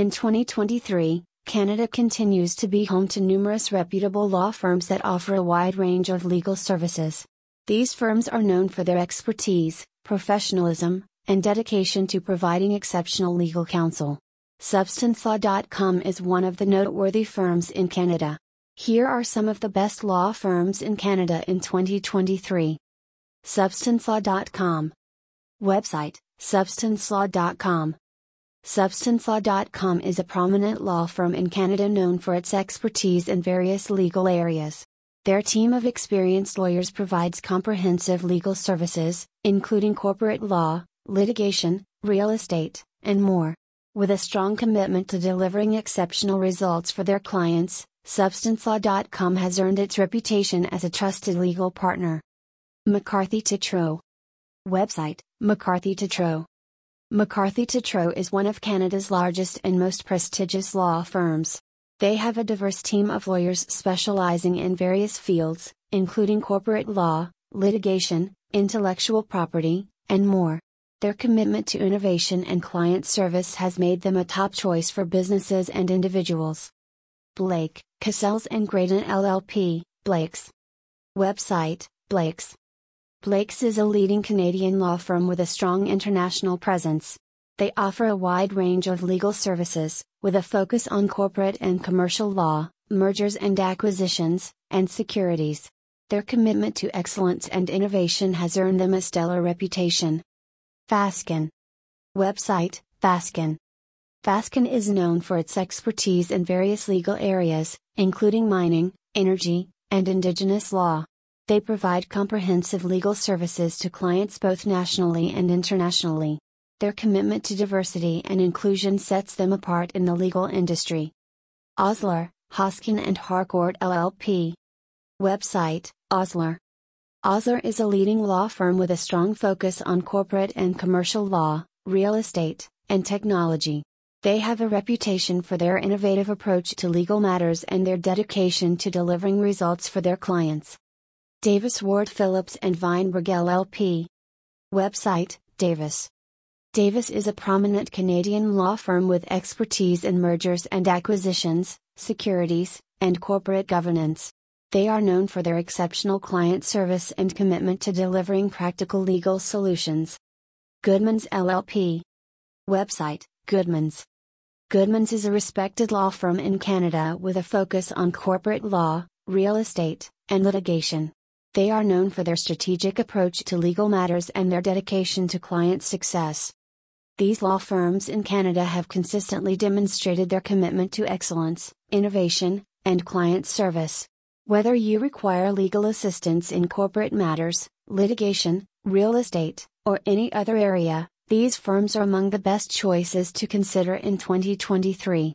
In 2023, Canada continues to be home to numerous reputable law firms that offer a wide range of legal services. These firms are known for their expertise, professionalism, and dedication to providing exceptional legal counsel. SubstanceLaw.com is one of the noteworthy firms in Canada. Here are some of the best law firms in Canada in 2023. SubstanceLaw.com Website SubstanceLaw.com SubstanceLaw.com is a prominent law firm in Canada known for its expertise in various legal areas. Their team of experienced lawyers provides comprehensive legal services, including corporate law, litigation, real estate, and more. With a strong commitment to delivering exceptional results for their clients, SubstanceLaw.com has earned its reputation as a trusted legal partner. McCarthy Tétrault Website McCarthy Tétrault McCarthy Tétrault is one of Canada's largest and most prestigious law firms. They have a diverse team of lawyers specializing in various fields, including corporate law, litigation, intellectual property, and more. Their commitment to innovation and client service has made them a top choice for businesses and individuals. Blake, Cassels and Graydon LLP, Blakes. Website, Blakes. Blakes is a leading Canadian law firm with a strong international presence. They offer a wide range of legal services, with a focus on corporate and commercial law, mergers and acquisitions, and securities. Their commitment to excellence and innovation has earned them a stellar reputation. Fasken. Website Fasken. Fasken is known for its expertise in various legal areas, including mining, energy, and indigenous law. They provide comprehensive legal services to clients both nationally and internationally. Their commitment to diversity and inclusion sets them apart in the legal industry. Osler, Hoskin and Harcourt LLP. Website Osler. Osler is a leading law firm with a strong focus on corporate and commercial law, real estate, and technology. They have a reputation for their innovative approach to legal matters and their dedication to delivering results for their clients. Davies Ward Phillips and Vineberg LLP. Website Davies. Davies is a prominent Canadian law firm with expertise in mergers and acquisitions, securities, and corporate governance. They are known for their exceptional client service and commitment to delivering practical legal solutions. Goodmans LLP. Website Goodmans. Goodmans is a respected law firm in Canada with a focus on corporate law, real estate, and litigation. They are known for their strategic approach to legal matters and their dedication to client success. These law firms in Canada have consistently demonstrated their commitment to excellence, innovation, and client service. Whether you require legal assistance in corporate matters, litigation, real estate, or any other area, these firms are among the best choices to consider in 2023.